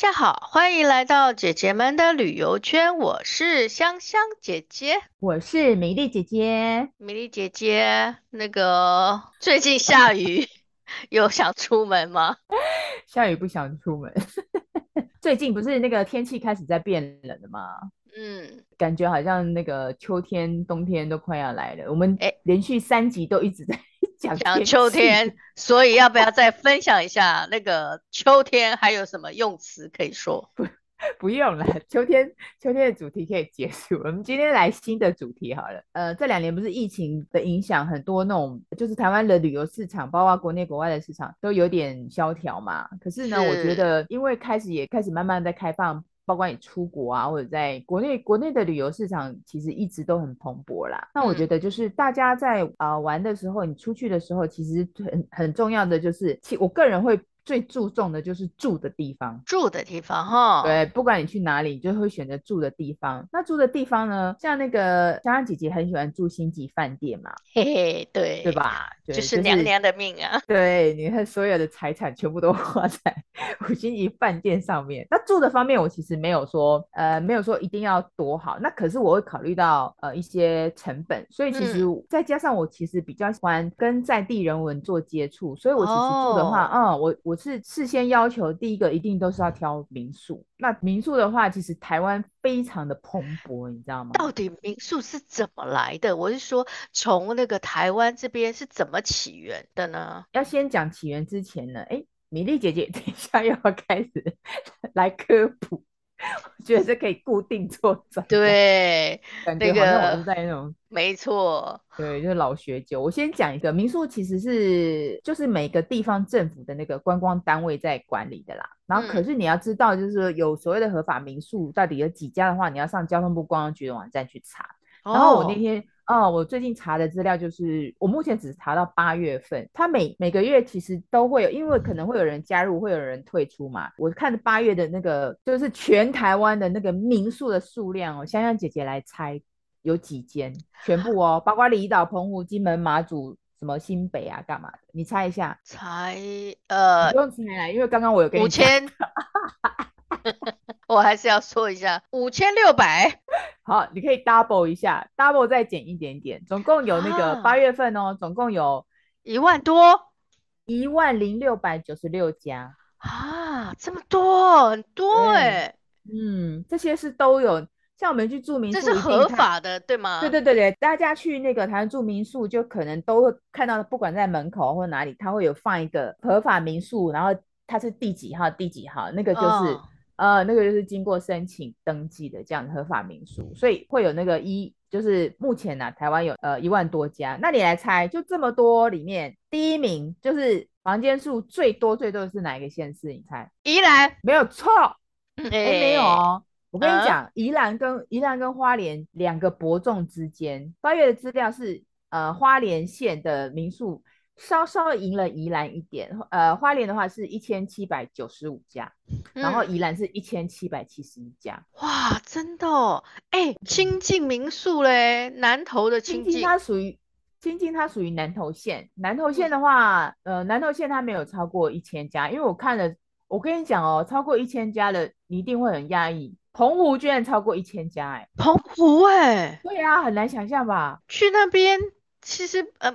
家好，欢迎来到姐姐们的旅游圈。我是香香姐姐，我是米粒姐姐。米粒姐姐，那个最近下雨，有想出门吗？下雨不想出门。最近不是那个天气开始在变冷了吗？嗯，感觉好像那个秋天、冬天都快要来了。我们哎，连续三集都一直在。讲秋天，所以要不要再分享一下那个秋天还有什么用词可以说？不，不用了。秋天，秋天的主题可以结束。我们今天来新的主题好了。呃，这两年不是疫情的影响，很多那种就是台湾的旅游市场，包括国内国外的市场都有点萧条嘛。可是呢，是我觉得因为开始也开始慢慢在开放。包括你出国啊，或者在国内，国内的旅游市场其实一直都很蓬勃啦。那我觉得就是大家在啊、呃、玩的时候，你出去的时候，其实很很重要的就是，其我个人会。最注重的就是住的地方，住的地方哈，对，不管你去哪里，你就会选择住的地方。那住的地方呢，像那个香香姐姐很喜欢住星级饭店嘛，嘿嘿，对，对吧？对就是娘娘的命啊。对，你看所有的财产全部都花在五星级饭店上面。那住的方面，我其实没有说，呃，没有说一定要多好。那可是我会考虑到呃一些成本，所以其实、嗯、再加上我其实比较喜欢跟在地人文做接触，所以我其实住的话，哦、嗯，我我。是事先要求，第一个一定都是要挑民宿。那民宿的话，其实台湾非常的蓬勃，你知道吗？到底民宿是怎么来的？我是说，从那个台湾这边是怎么起源的呢？要先讲起源之前呢，哎，米粒姐姐 等一下又要开始 来科普。我觉得是可以固定做展，对，感觉好像我们在那种，没错，对，就是老学究。我先讲一个民宿，其实是就是每个地方政府的那个观光单位在管理的啦。然后，可是你要知道，就是说有所谓的合法民宿到底有几家的话，你要上交通部观光局的网站去查。然后我那天。哦，我最近查的资料就是，我目前只查到八月份，他每每个月其实都会有，因为可能会有人加入，会有人退出嘛。我看八月的那个，就是全台湾的那个民宿的数量哦，香香姐姐来猜有几间？全部哦，包括离岛、澎湖、金门、马祖、什么新北啊，干嘛的？你猜一下？猜呃，不用猜啦，因为刚刚我有跟。五千。我还是要说一下，五千六百。好，你可以 double 一下，double 再减一点点，总共有那个八月份哦，啊、总共有一万多，一万零六百九十六家啊，这么多，很多哎。嗯，这些是都有，像我们去住民宿，这是合法的，对吗？对对对对，大家去那个台湾住民宿，就可能都会看到，不管在门口或哪里，他会有放一个合法民宿，然后它是第几号，第几号，那个就是。哦呃，那个就是经过申请登记的这样的合法民宿，所以会有那个一，就是目前呢、啊，台湾有呃一万多家。那你来猜，就这么多里面，第一名就是房间数最多最多的是哪一个县市？你猜？宜兰没有错，哎、欸，没有哦。我跟你讲，嗯、宜兰跟宜兰跟花莲两个伯仲之间。八月的资料是呃花莲县的民宿。稍稍赢了宜兰一点，呃，花莲的话是一千七百九十五家，嗯、然后宜兰是一千七百七十一家。哇，真的哦，哎，清境民宿嘞，南投的清境，它属于清境，它属于南投县。南投县的话，嗯、呃，南投县它没有超过一千家，因为我看了，我跟你讲哦，超过一千家的，你一定会很讶异。澎湖居然超过一千家，哎，澎湖哎，对啊，很难想象吧？去那边。其实，嗯、呃，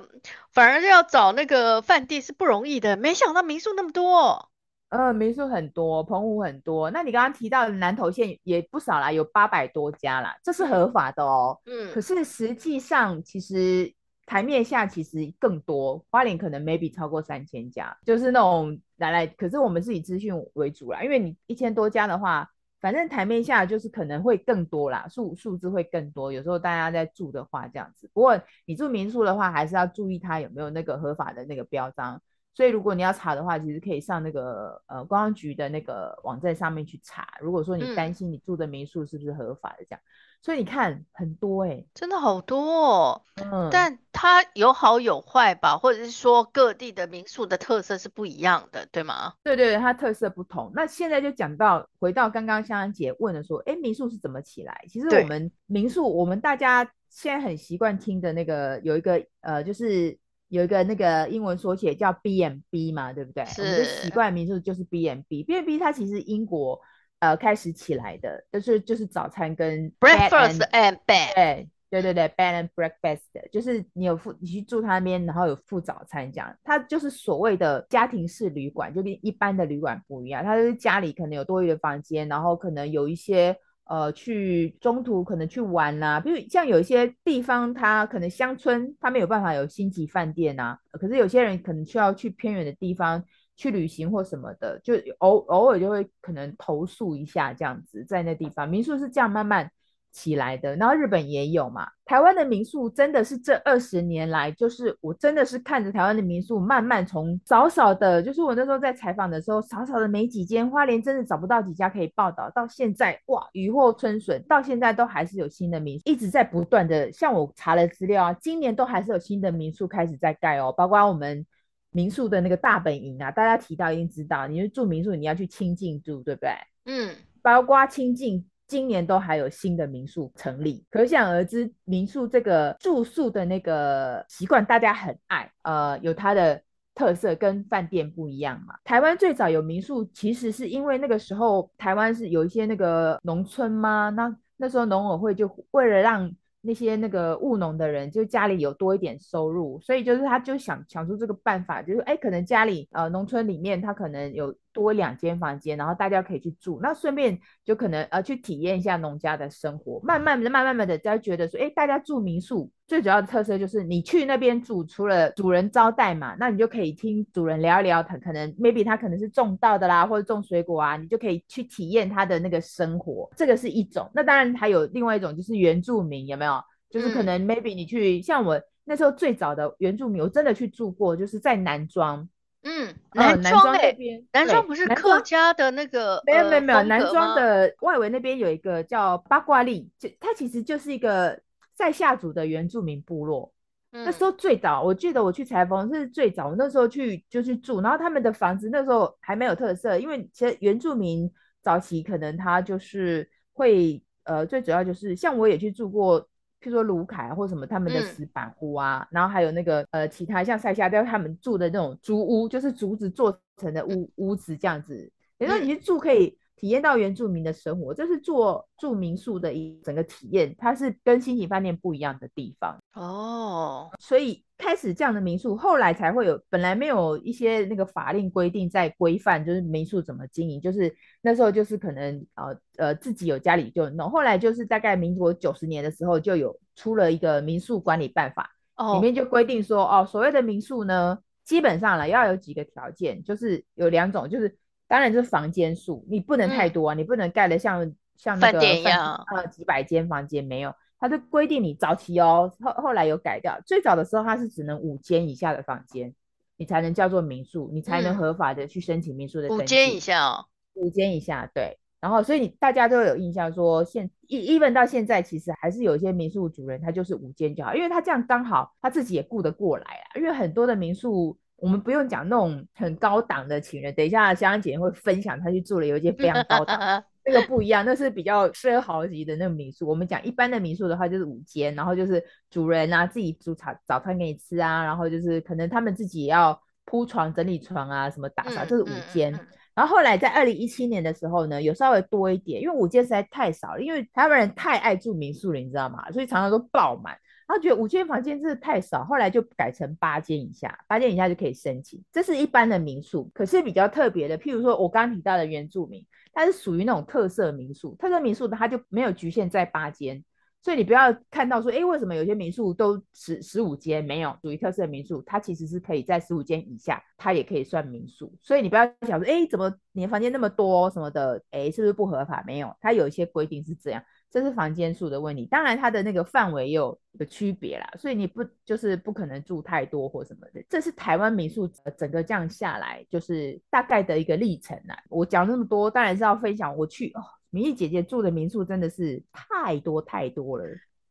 反而要找那个饭店是不容易的。没想到民宿那么多，呃，民宿很多，澎湖很多。那你刚刚提到的南投县也不少啦，有八百多家啦，这是合法的哦。嗯。可是实际上，其实台面下其实更多，花莲可能 maybe 超过三千家，就是那种来来。可是我们是以资讯为主啦，因为你一千多家的话。反正台面下就是可能会更多啦，数数字会更多。有时候大家在住的话这样子，不过你住民宿的话，还是要注意它有没有那个合法的那个标章。所以如果你要查的话，其实可以上那个呃公安局的那个网站上面去查。如果说你担心你住的民宿是不是合法的这样。嗯所以你看很多哎、欸，真的好多哦。嗯，但它有好有坏吧，或者是说各地的民宿的特色是不一样的，对吗？对对对，它特色不同。那现在就讲到回到刚刚香香姐问的说，哎，民宿是怎么起来？其实我们民宿，我们大家现在很习惯听的那个有一个呃，就是有一个那个英文缩写叫 B&B 嘛，对不对？是。我们的习惯民宿就是 B&B，B&B 它其实英国。呃开始起来的，就是就是早餐跟 breakfast and bed，对对对对，bed and breakfast，就是你有付你去住他那边，然后有付早餐这样，它就是所谓的家庭式旅馆，就跟一般的旅馆不一样，它就是家里可能有多余的房间，然后可能有一些。呃，去中途可能去玩呐、比如像有一些地方，它可能乡村，它没有办法有星级饭店呐、啊。可是有些人可能需要去偏远的地方去旅行或什么的，就偶偶尔就会可能投诉一下这样子，在那地方民宿是这样慢慢起来的，然后日本也有嘛。台湾的民宿真的是这二十年来，就是我真的是看着台湾的民宿慢慢从少少的，就是我那时候在采访的时候，少少的没几间，花莲真的找不到几家可以报道，到现在哇，雨后春笋，到现在都还是有新的民宿一直在不断的。像我查了资料啊，今年都还是有新的民宿开始在盖哦，包括我们民宿的那个大本营啊，大家提到一定知道，你是住民宿，你要去清境住，对不对？嗯，包括清境。今年都还有新的民宿成立，可想而知，民宿这个住宿的那个习惯大家很爱，呃，有它的特色，跟饭店不一样嘛。台湾最早有民宿，其实是因为那个时候台湾是有一些那个农村嘛，那那时候农委会就为了让那些那个务农的人，就家里有多一点收入，所以就是他就想想出这个办法，就是哎，可能家里呃农村里面他可能有多两间房间，然后大家可以去住，那顺便就可能呃去体验一下农家的生活，慢慢的、慢慢的，大家觉得说，哎，大家住民宿最主要的特色就是你去那边住，除了主人招待嘛，那你就可以听主人聊一聊，他可能 maybe 他可能是种稻的啦，或者种水果啊，你就可以去体验他的那个生活，这个是一种。那当然还有另外一种就是原住民，有没有？就是可能 maybe 你去、嗯、像我那时候最早的原住民，我真的去住过，就是在南庄。嗯，男装那边，男装不是客家的那个？没有没有没有，男装的外围那边有一个叫八卦力，就它其实就是一个塞夏族的原住民部落。嗯、那时候最早，我记得我去采访是最早，我那时候去就去住，然后他们的房子那时候还没有特色，因为其实原住民早期可能他就是会呃，最主要就是像我也去住过。譬如说卢凯或什么他们的石板屋啊，嗯、然后还有那个呃其他像塞夏就是他们住的那种竹屋，就是竹子做成的屋屋子这样子。等于说你去住可以体验到原住民的生活，这是做住民宿的一整个体验，它是跟星级饭店不一样的地方哦。所以开始这样的民宿，后来才会有，本来没有一些那个法令规定在规范，就是民宿怎么经营，就是那时候就是可能呃呃自己有家里就弄，后来就是大概民国九十年的时候就有出了一个民宿管理办法，里面就规定说哦，所谓的民宿呢，基本上了要有几个条件，就是有两种，就是。当然就是房间数，你不能太多啊，嗯、你不能盖的像像那个饭店一样，呃，几百间房间没有，它就规定你早期哦，后后来有改掉，最早的时候它是只能五间以下的房间，你才能叫做民宿，你才能合法的去申请民宿的、嗯。五间以下哦，五间以下，对，然后所以你大家都有印象说现，现 even 到现在其实还是有一些民宿主人他就是五间就好，因为他这样刚好他自己也顾得过来啊，因为很多的民宿。我们不用讲那种很高档的情人，等一下香香姐姐会分享她去住了有一间非常高档，那个不一样，那是比较奢豪级的那种民宿。我们讲一般的民宿的话，就是五间，然后就是主人啊自己煮早早餐给你吃啊，然后就是可能他们自己也要铺床、整理床啊，什么打扫，这是五间。然后后来在二零一七年的时候呢，有稍微多一点，因为五间实在太少了，因为台湾人太爱住民宿了，你知道吗？所以常常都爆满。他觉得五间房间真的太少，后来就改成八间以下，八间以下就可以申请。这是一般的民宿，可是比较特别的，譬如说我刚刚提到的原住民，它是属于那种特色民宿。特色民宿它就没有局限在八间，所以你不要看到说，哎，为什么有些民宿都十十五间？没有，属于特色民宿，它其实是可以在十五间以下，它也可以算民宿。所以你不要想说，哎，怎么你的房间那么多什么的，哎，是不是不合法？没有，它有一些规定是这样。这是房间数的问题，当然它的那个范围也有个区别啦，所以你不就是不可能住太多或什么的。这是台湾民宿整个这样下来，就是大概的一个历程啦。我讲那么多，当然是要分享我去哦，明玉姐姐住的民宿真的是太多太多了，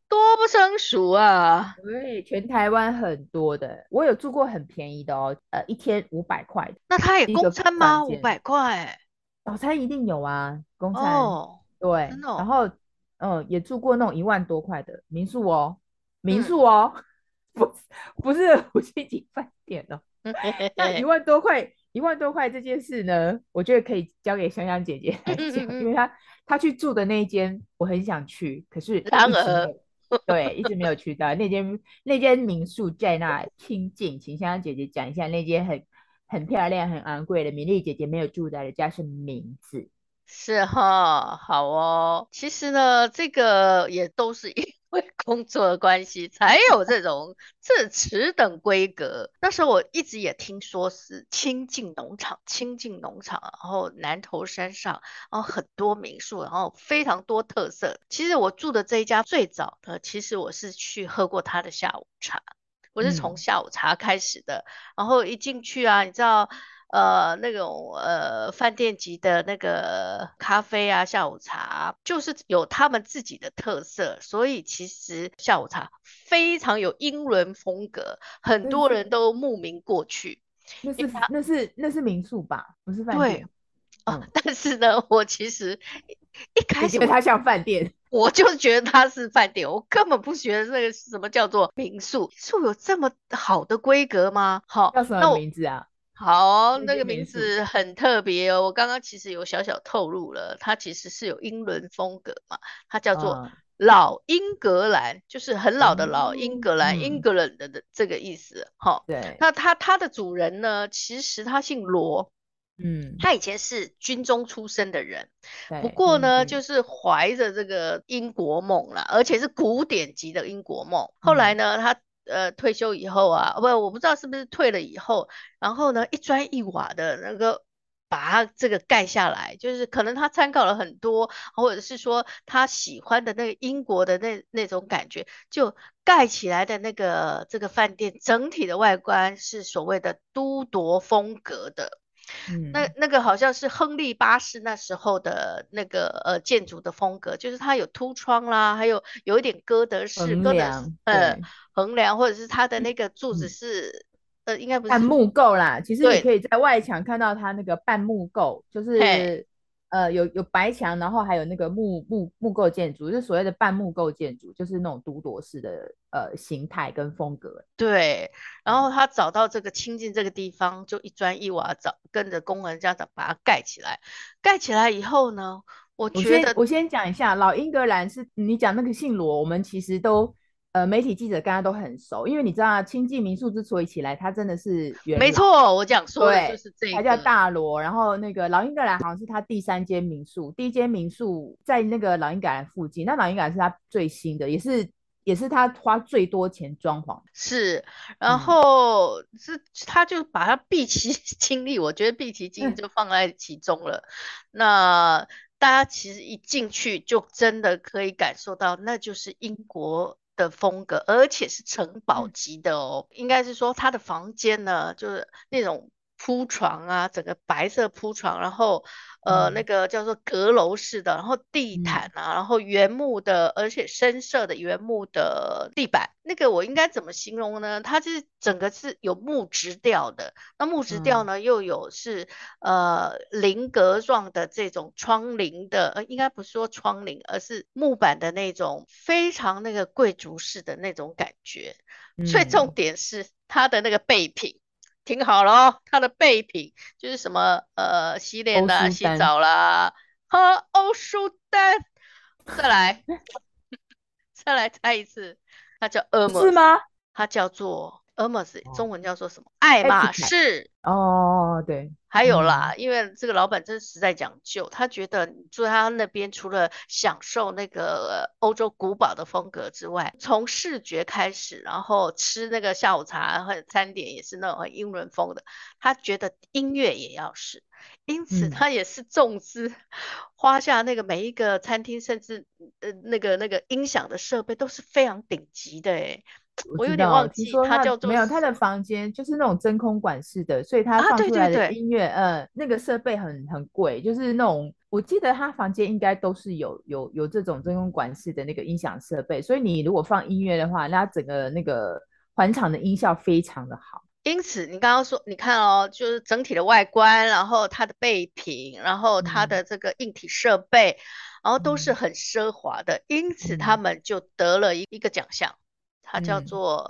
多不胜数啊。对，全台湾很多的，我有住过很便宜的哦，呃，一天五百块。那他也公餐吗？五百块？早餐一定有啊，公餐。哦，对，哦、然后。嗯，也住过那种一万多块的民宿哦，民宿哦，嗯、不不是五星级饭店哦，那一万多块一万多块这件事呢，我觉得可以交给香香姐姐来讲，因为她她去住的那一间我很想去，可是然而对一直没有去到。那间那间民宿在那清静，请香香姐姐讲一下那间很很漂亮很昂贵的米粒姐姐没有住在的家是名字。是哈，好哦。其实呢，这个也都是因 为工作的关系，才有这种这此等规格。那时候我一直也听说是清境农场，清境农场，然后南投山上，然后很多民宿，然后非常多特色。其实我住的这一家最早的，其实我是去喝过他的下午茶，我是从下午茶开始的。嗯、然后一进去啊，你知道。呃，那种呃饭店级的那个咖啡啊，下午茶就是有他们自己的特色，所以其实下午茶非常有英伦风格，很多人都慕名过去。那是那是那是民宿吧，不是饭店。对，啊、嗯，但是呢，我其实 一开始觉得它像饭店，我就觉得它是饭店，我根本不觉得这个什么叫做民宿。民宿有这么好的规格吗？好，叫什么名字啊？好，那个名字很特别哦。我刚刚其实有小小透露了，它其实是有英伦风格嘛，它叫做老英格兰，嗯、就是很老的老英格兰，英格兰的的这个意思。哈、嗯，对。那它它的主人呢，其实他姓罗，嗯，他以前是军中出身的人，不过呢，就是怀着这个英国梦啦，而且是古典级的英国梦。后来呢，他。呃，退休以后啊，不，我不知道是不是退了以后，然后呢，一砖一瓦的那个把它这个盖下来，就是可能他参考了很多，或者是说他喜欢的那个英国的那那种感觉，就盖起来的那个这个饭店整体的外观是所谓的都铎风格的。嗯，那那个好像是亨利八世那时候的那个呃建筑的风格，就是它有凸窗啦，还有有一点哥德式，哥德式呃横梁，或者是它的那个柱子是、嗯、呃应该不是半木构啦，其实你可以在外墙看到它那个半木构，就是。呃，有有白墙，然后还有那个木木木构建筑，就是所谓的半木构建筑，就是那种都铎式的呃形态跟风格。对，然后他找到这个清境这个地方，就一砖一瓦找跟着工人这样子把它盖起来。盖起来以后呢，我觉得我先讲一下，老英格兰是你讲那个姓罗，我们其实都。呃，媒体记者跟他都很熟，因为你知道，清境民宿之所以起来，他真的是原没错，我讲说的就是这个，他叫大罗。然后那个老英格兰好像是他第三间民宿，第一间民宿在那个老英格兰附近，那老英格兰是他最新的，也是也是他花最多钱装潢。是，然后、嗯、是他就把他毕其 精力，我觉得毕其精力就放在其中了。嗯、那大家其实一进去就真的可以感受到，那就是英国。的风格，而且是城堡级的哦，嗯、应该是说他的房间呢，就是那种铺床啊，整个白色铺床，然后。呃，那个叫做阁楼式的，然后地毯啊，嗯、然后原木的，而且深色的原木的地板，那个我应该怎么形容呢？它就是整个是有木质调的，那木质调呢、嗯、又有是呃菱格状的这种窗棂的，呃，应该不是说窗棂，而是木板的那种非常那个贵族式的那种感觉。嗯、所以重点是它的那个备品。挺好咯，它的备品就是什么呃洗脸啦、洗澡啦，和欧舒丹。再来，再来猜一次，它叫 Hermes 是吗？它叫做 Hermes，中文叫做什么？爱马仕。哦，对。还有啦，嗯、因为这个老板真实在讲究，他觉得你住他那边，除了享受那个欧洲古堡的风格之外，从视觉开始，然后吃那个下午茶和餐点也是那种很英伦风的。他觉得音乐也要是，因此他也是重资 花下那个每一个餐厅，甚至呃那个那个音响的设备都是非常顶级的诶。我有点忘记，他叫做没有他的房间就是那种真空管式的，所以他放出来的音乐，啊、呃，那个设备很很贵，就是那种我记得他房间应该都是有有有这种真空管式的那个音响设备，所以你如果放音乐的话，那整个那个环场的音效非常的好。因此你刚刚说，你看哦，就是整体的外观，然后它的备品，然后它的这个硬体设备，嗯、然后都是很奢华的，因此他们就得了一一个奖项。它叫做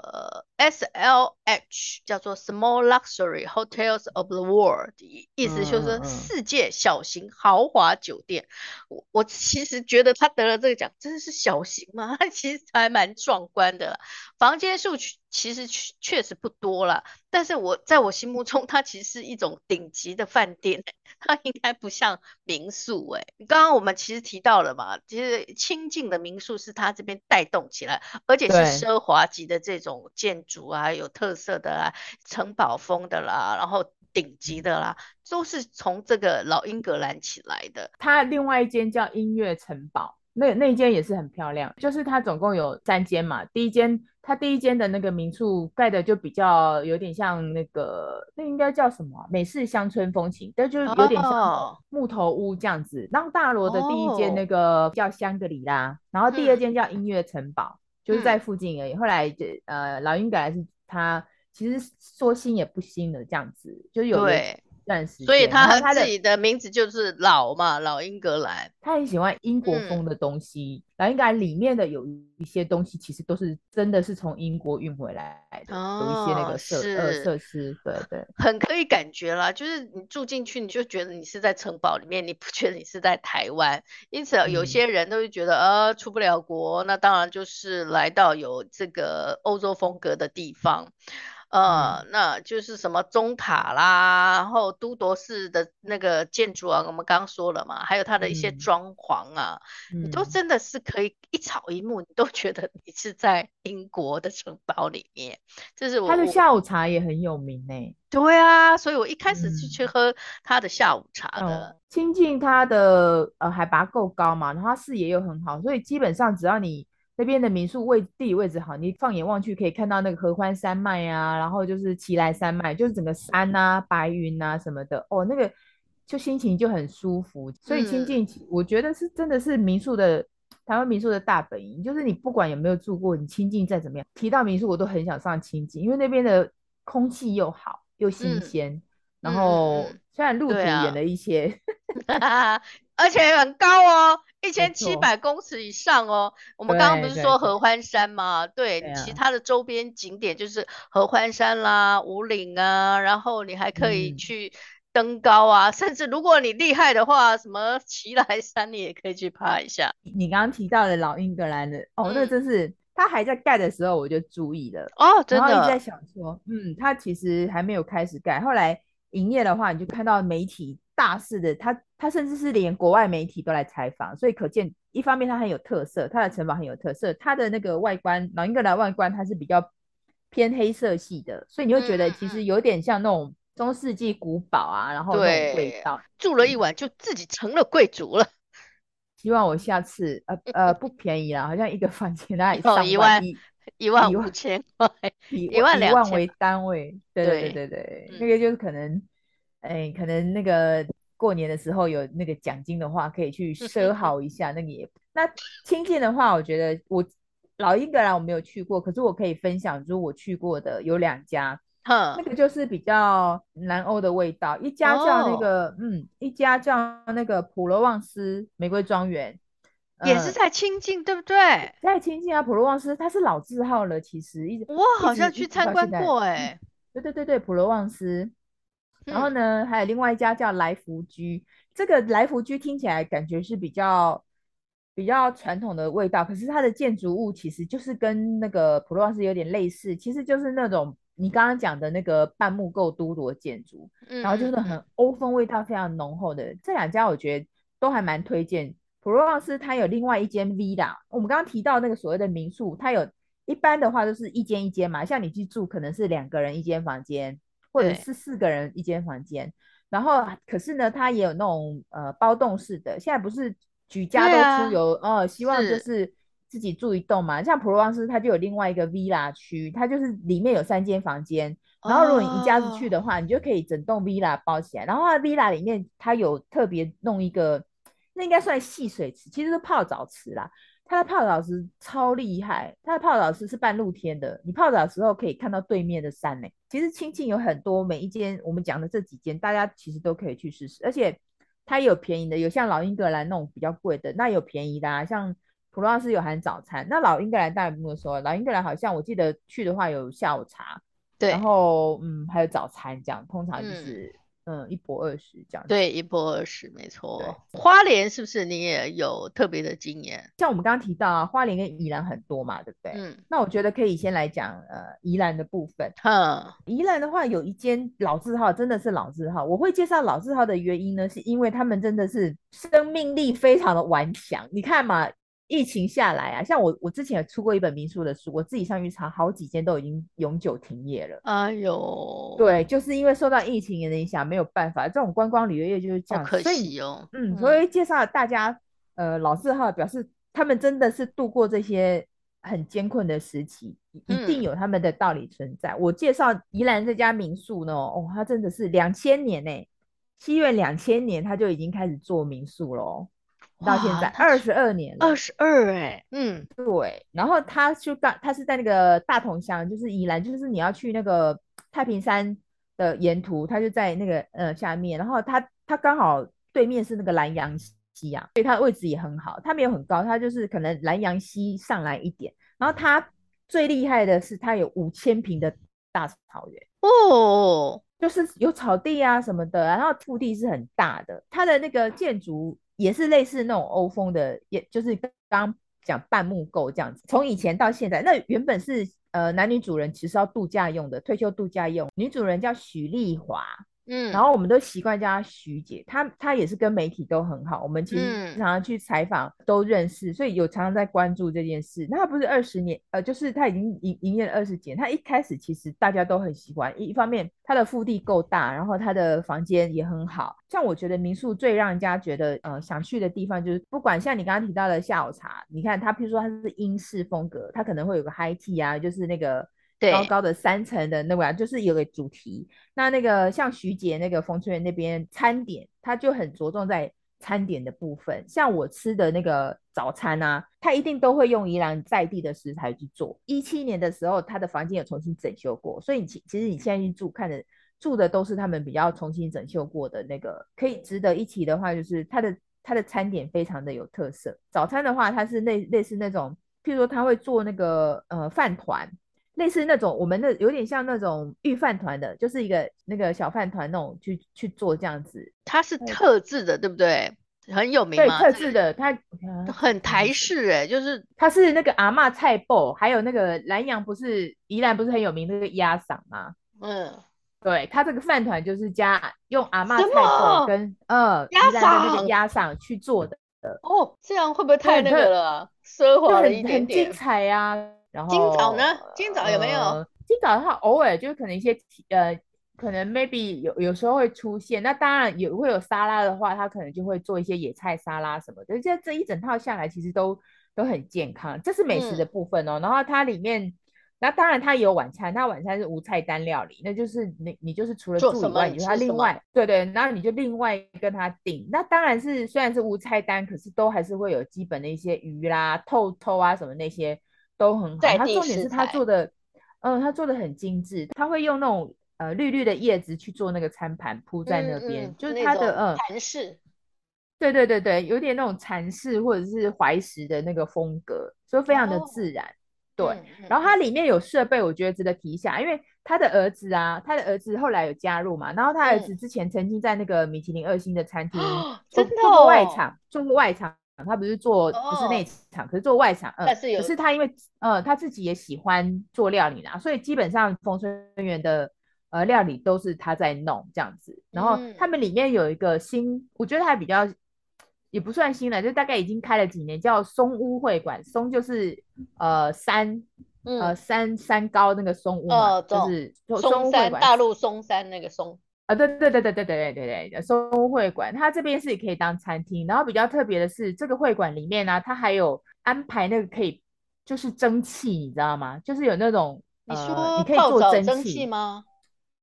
SLH，叫做 Small Luxury Hotels of the World，意思就是世界小型豪华酒店。我我其实觉得他得了这个奖，真的是小型吗？它其实还蛮壮观的，房间数其实确实不多了，但是我在我心目中，它其实是一种顶级的饭店，它应该不像民宿哎。刚刚我们其实提到了嘛，其实清静的民宿是它这边带动起来，而且是奢华级的这种建筑啊，有特色的啊，城堡风的啦，然后顶级的啦，都是从这个老英格兰起来的。它另外一间叫音乐城堡，那那一间也是很漂亮，就是它总共有三间嘛，第一间它第一间的那个民宿盖的就比较有点像那个，那应该叫什么美式乡村风情，但就是有点像木头屋这样子。Oh. 然后大罗的第一间那个叫香格里拉，然后第二间叫音乐城堡。就是在附近而已。嗯、后来就呃，老鹰本来是他其实说新也不新的这样子，就有一段时间，所以他他自己的名字就是老嘛，老英格兰。他很喜欢英国风的东西，嗯、老英格兰里面的有一些东西其实都是真的是从英国运回来的，哦、有一些那个设呃设施，对对，很可以感觉啦。就是你住进去，你就觉得你是在城堡里面，你不觉得你是在台湾。因此，有些人都会觉得，呃、嗯，出不了国，那当然就是来到有这个欧洲风格的地方。呃，嗯、那就是什么中塔啦，然后都铎式的那个建筑啊，我们刚刚说了嘛，还有它的一些装潢啊，嗯、你都真的是可以一草一木，你都觉得你是在英国的城堡里面。这是我他的下午茶也很有名呢、欸。对啊，所以我一开始是去喝他的下午茶的。亲近它的呃海拔够高嘛，然后它视野又很好，所以基本上只要你。那边的民宿位地理位置好，你放眼望去可以看到那个合欢山脉啊，然后就是奇莱山脉，就是整个山啊、白云啊什么的，哦，那个就心情就很舒服。所以清境，我觉得是真的是民宿的台湾民宿的大本营，就是你不管有没有住过，你清境再怎么样，提到民宿我都很想上清境，因为那边的空气又好又新鲜，嗯、然后虽然路途远了一些，啊、而且很高哦。一千七百公尺以上哦，我们刚刚不是说合欢山吗？对，对，对，其他的周边景点就是合欢山啦、五岭啊，然后你还可以去登高啊，嗯、甚至如果你厉害的话，什么奇莱山你也可以去爬一下。你刚刚提到的老英格兰的哦，那真是他还在盖的时候我就注意了哦，真的。然后一直在想说，嗯，他其实还没有开始盖，后来营业的话，你就看到媒体。大肆的，他他甚至是连国外媒体都来采访，所以可见一方面它很有特色，它的城堡很有特色，它的那个外观，老英格兰外观它是比较偏黑色系的，所以你会觉得其实有点像那种中世纪古堡啊，然后那种味道。住了一晚就自己成了贵族了。希望我下次呃呃不便宜啦，好像一个 房间大概上万一万 一万五千块，一万两万为单位。对对对对那个就是可能。哎，可能那个过年的时候有那个奖金的话，可以去奢豪 一下。那个也那清境的话，我觉得我老英格兰我没有去过，可是我可以分享，就是我去过的有两家，哼，那个就是比较南欧的味道。一家叫那个，哦、嗯，一家叫那个普罗旺斯玫瑰庄园，也是在清境，对不对？在清境啊，普罗旺斯它是老字号了，其实一直我好像去参观过，哎，对对对对，普罗旺斯。然后呢，嗯、还有另外一家叫来福居，这个来福居听起来感觉是比较比较传统的味道，可是它的建筑物其实就是跟那个普罗旺斯有点类似，其实就是那种你刚刚讲的那个半木构都铎建筑，嗯、然后就是很欧风味道非常浓厚的这两家，我觉得都还蛮推荐。普罗旺斯它有另外一间 villa，我们刚刚提到那个所谓的民宿，它有一般的话都是一间一间嘛，像你去住可能是两个人一间房间。或者是四个人一间房间，然后可是呢，它也有那种呃包栋式的。现在不是举家都出游，啊、哦，希望就是自己住一栋嘛。像普罗旺斯，它就有另外一个 villa 区，它就是里面有三间房间。然后如果你一家子去的话，哦、你就可以整栋 villa 包起来。然后它 villa 里面它有特别弄一个，那应该算戏水池，其实是泡澡池啦。它的泡澡池超厉害，它的泡澡池是半露天的，你泡澡的时候可以看到对面的山呢。其实清境有很多，每一间我们讲的这几间，大家其实都可以去试试。而且它也有便宜的，有像老英格兰那种比较贵的，那有便宜的啊，像普罗旺斯有含早餐。那老英格兰当然不用说，老英格兰好像我记得去的话有下午茶，对，然后嗯还有早餐这样，通常就是。嗯嗯，一波二十这样。对，一波二十，没错。花莲是不是你也有特别的经验？像我们刚刚提到啊，花莲跟宜兰很多嘛，对不对？嗯。那我觉得可以先来讲呃宜兰的部分。嗯。宜兰的话有一间老字号，真的是老字号。我会介绍老字号的原因呢，是因为他们真的是生命力非常的顽强。你看嘛。疫情下来啊，像我，我之前也出过一本民宿的书，我自己上去查，好几间都已经永久停业了。哎呦，对，就是因为受到疫情的影响，没有办法，这种观光旅游业就是这样。可惜哦。嗯，所以介绍大家，呃，老字号表示他们真的是度过这些很艰困的时期，一定有他们的道理存在。嗯、我介绍宜兰这家民宿呢，哦，它真的是两千年呢，七月两千年他就已经开始做民宿了。到现在二十二年了，二十二哎，嗯，对。然后他就刚，他是在那个大同乡，就是宜兰，就是你要去那个太平山的沿途，他就在那个呃下面。然后他他刚好对面是那个南阳溪啊，所以他的位置也很好。他没有很高，他就是可能南阳溪上来一点。然后他最厉害的是，他有五千平的大草原哦，就是有草地啊什么的，然后土地是很大的。他的那个建筑。也是类似那种欧风的，也就是刚刚讲半木构这样子。从以前到现在，那原本是呃男女主人其实要度假用的，退休度假用。女主人叫许丽华。嗯，然后我们都习惯叫她徐姐，她她也是跟媒体都很好，我们其实常常去采访都认识，所以有常常在关注这件事。那她不是二十年，呃，就是她已经营营业了二十几年。她一开始其实大家都很喜欢，一方面她的腹地够大，然后她的房间也很好。像我觉得民宿最让人家觉得呃想去的地方，就是不管像你刚刚提到的下午茶，你看它，譬如说它是英式风格，它可能会有个 high tea 啊，就是那个。高高的三层的那个，就是有个主题。那那个像徐杰那个风春园那边餐点，他就很着重在餐点的部分。像我吃的那个早餐啊，他一定都会用宜兰在地的食材去做。一七年的时候，他的房间有重新整修过，所以其其实你现在去住，看的住的都是他们比较重新整修过的那个。可以值得一提的话，就是它的它的餐点非常的有特色。早餐的话，它是类类似那种，譬如说他会做那个呃饭团。类似那种，我们的有点像那种御饭团的，就是一个那个小饭团那种去去做这样子。它是特制的，对不对？很有名吗？对，特制的，它很台式哎，就是它是那个阿嬷菜脯，还有那个南阳不是宜兰不是很有名那个鸭嗓吗？嗯，对，它这个饭团就是加用阿嬷菜脯跟呃宜兰的那个鸭嗓去做的。哦，这样会不会太那个了？奢华了一点点。很精彩呀。然后今早呢？今早有没有？呃、今早的话，偶尔就是可能一些呃，可能 maybe 有有时候会出现。那当然也会有沙拉的话，他可能就会做一些野菜沙拉什么的。这这一整套下来，其实都都很健康。这是美食的部分哦。嗯、然后它里面，那当然它也有晚餐，它晚餐是无菜单料理，那就是你你就是除了住以外，你就他另外对对，然后你就另外跟他订。那当然是虽然是无菜单，可是都还是会有基本的一些鱼啦、透透啊什么那些。都很好，它重点是它做的，嗯，它做的很精致，它会用那种呃绿绿的叶子去做那个餐盘铺在那边，嗯嗯、就是它的嗯禅式，对对对对，有点那种禅式或者是怀石的那个风格，所以非常的自然，哦、对。嗯、然后它里面有设备，我觉得值得提一下，因为他的儿子啊，他的儿子后来有加入嘛，然后他儿子之前曾经在那个米其林二星的餐厅、嗯、做真的、哦、做过外场，做过外场。他不是做不是内场，哦、可是做外场，嗯，但是有，可是他因为呃他自己也喜欢做料理啦，所以基本上风春园的呃料理都是他在弄这样子。然后他们里面有一个新，嗯、我觉得还比较也不算新了，就大概已经开了几年，叫松屋会馆。松就是呃山，嗯、呃山山高那个松屋嘛，哦、就是松山大陆松山那个松。啊，对对对对对对对对对，松屋会馆，它这边是也可以当餐厅，然后比较特别的是，这个会馆里面呢、啊，它还有安排那个可以就是蒸汽，你知道吗？就是有那种，你说、呃、你可以做蒸汽吗？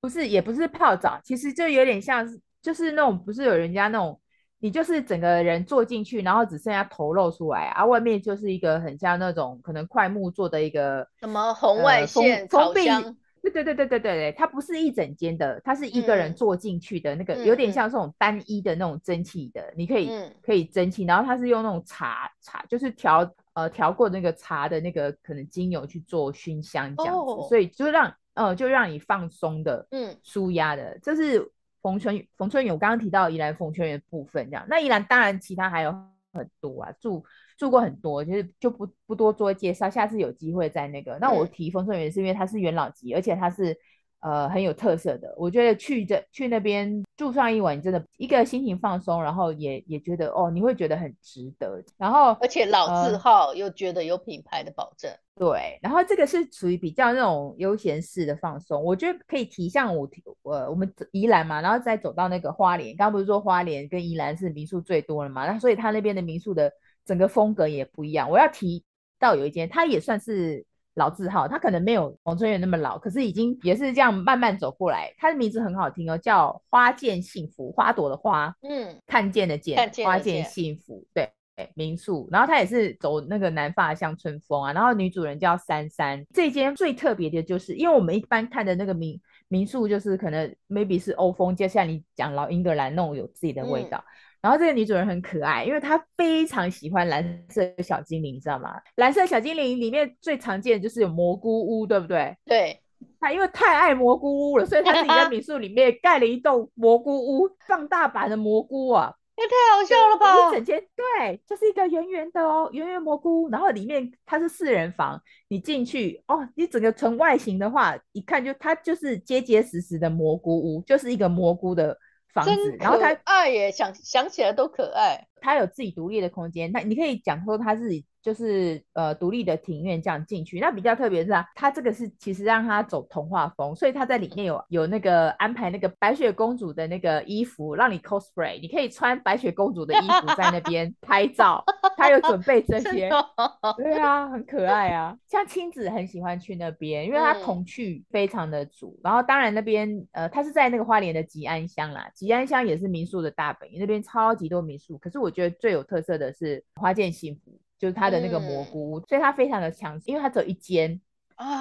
不是，也不是泡澡，其实就有点像是，就是那种不是有人家那种，你就是整个人坐进去，然后只剩下头露出来啊，外面就是一个很像那种可能快木做的一个什么红外线烤箱。对对对对对对，它不是一整间的，它是一个人坐进去的那个，嗯、有点像这种单一的那种蒸汽的，嗯、你可以、嗯、可以蒸汽，然后它是用那种茶茶，就是调呃调过那个茶的那个可能精油去做熏香这样子，哦、所以就让呃就让你放松的，嗯，舒压的，这是冯春冯春远我刚刚提到宜兰冯春园部分这样，那宜兰当然其他还有很多啊，住住过很多，就是就不不多做介绍，下次有机会再那个。那我提丰顺园是因为它是元老级，而且它是。呃，很有特色的，我觉得去这去那边住上一晚，真的一个心情放松，然后也也觉得哦，你会觉得很值得。然后而且老字号又觉得有品牌的保证，呃、对。然后这个是属于比较那种悠闲式的放松，我觉得可以提像我提呃我们宜兰嘛，然后再走到那个花莲，刚刚不是说花莲跟宜兰是民宿最多了嘛，那所以它那边的民宿的整个风格也不一样。我要提到有一间，它也算是。老字号，它可能没有王春园那么老，可是已经也是这样慢慢走过来。它的名字很好听哦，叫花见幸福，花朵的花，嗯，看见的见，花见幸福，对，民宿。然后它也是走那个南法乡村风啊。然后女主人叫珊珊。这间最特别的就是，因为我们一般看的那个民民宿，就是可能 maybe 是欧风，接下来你讲老英格兰那种有自己的味道。嗯然后这个女主人很可爱，因为她非常喜欢蓝色小精灵，你知道吗？蓝色小精灵里面最常见的就是有蘑菇屋，对不对？对。她因为太爱蘑菇屋了，所以她自己在 民宿里面盖了一栋蘑菇屋，放大版的蘑菇啊，也太好笑了吧！一整间对，就是一个圆圆的哦，圆圆蘑菇，然后里面它是四人房，你进去哦，你整个从外形的话，一看就它就是结结实实的蘑菇屋，就是一个蘑菇的。房子，然后它爱耶，想想起来都可爱。他有自己独立的空间，那你可以讲说他自己。就是呃独立的庭院这样进去，那比较特别是啊，它这个是其实让它走童话风，所以它在里面有有那个安排那个白雪公主的那个衣服，让你 cosplay，你可以穿白雪公主的衣服在那边 拍照，它有准备这些，对啊，很可爱啊，像亲子很喜欢去那边，因为它童趣非常的足，然后当然那边呃它是在那个花莲的吉安乡啦，吉安乡也是民宿的大本营，那边超级多民宿，可是我觉得最有特色的是花见幸福。就是它的那个蘑菇，嗯、所以它非常的强，因为它只有一间，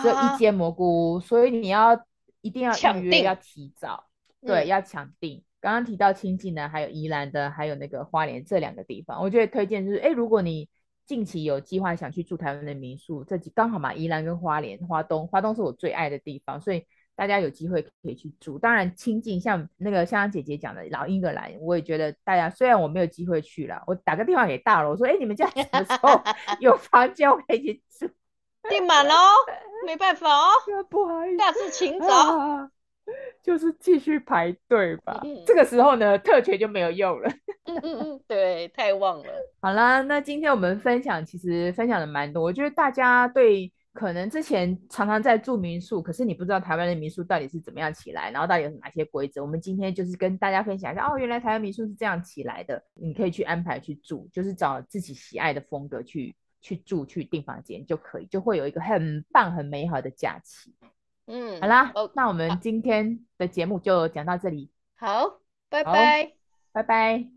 只有一间蘑菇屋，所以你要一定要预约，要提早，对，嗯、要抢定。刚刚提到清境的，还有宜兰的，还有那个花莲这两个地方，我觉得推荐就是，哎，如果你近期有计划想去住台湾的民宿，这几刚好嘛，宜兰跟花莲、花东，花东是我最爱的地方，所以。大家有机会可以去住，当然亲近像那个香香姐姐讲的老英格兰，我也觉得大家虽然我没有机会去了，我打个电话给大楼，我说哎，你们家什么时候 有房间我可以去住？订满了，没办法哦，不好意思，下次请早，啊、就是继续排队吧。嗯、这个时候呢，特权就没有用了。嗯嗯嗯，对，太旺了。好啦，那今天我们分享其实分享的蛮多，我觉得大家对。可能之前常常在住民宿，可是你不知道台湾的民宿到底是怎么样起来，然后到底有哪些规则。我们今天就是跟大家分享一下，哦，原来台湾民宿是这样起来的。你可以去安排去住，就是找自己喜爱的风格去去住，去订房间就可以，就会有一个很棒、很美好的假期。嗯，好啦，哦、那我们今天的节目就讲到这里。好，拜拜，拜拜。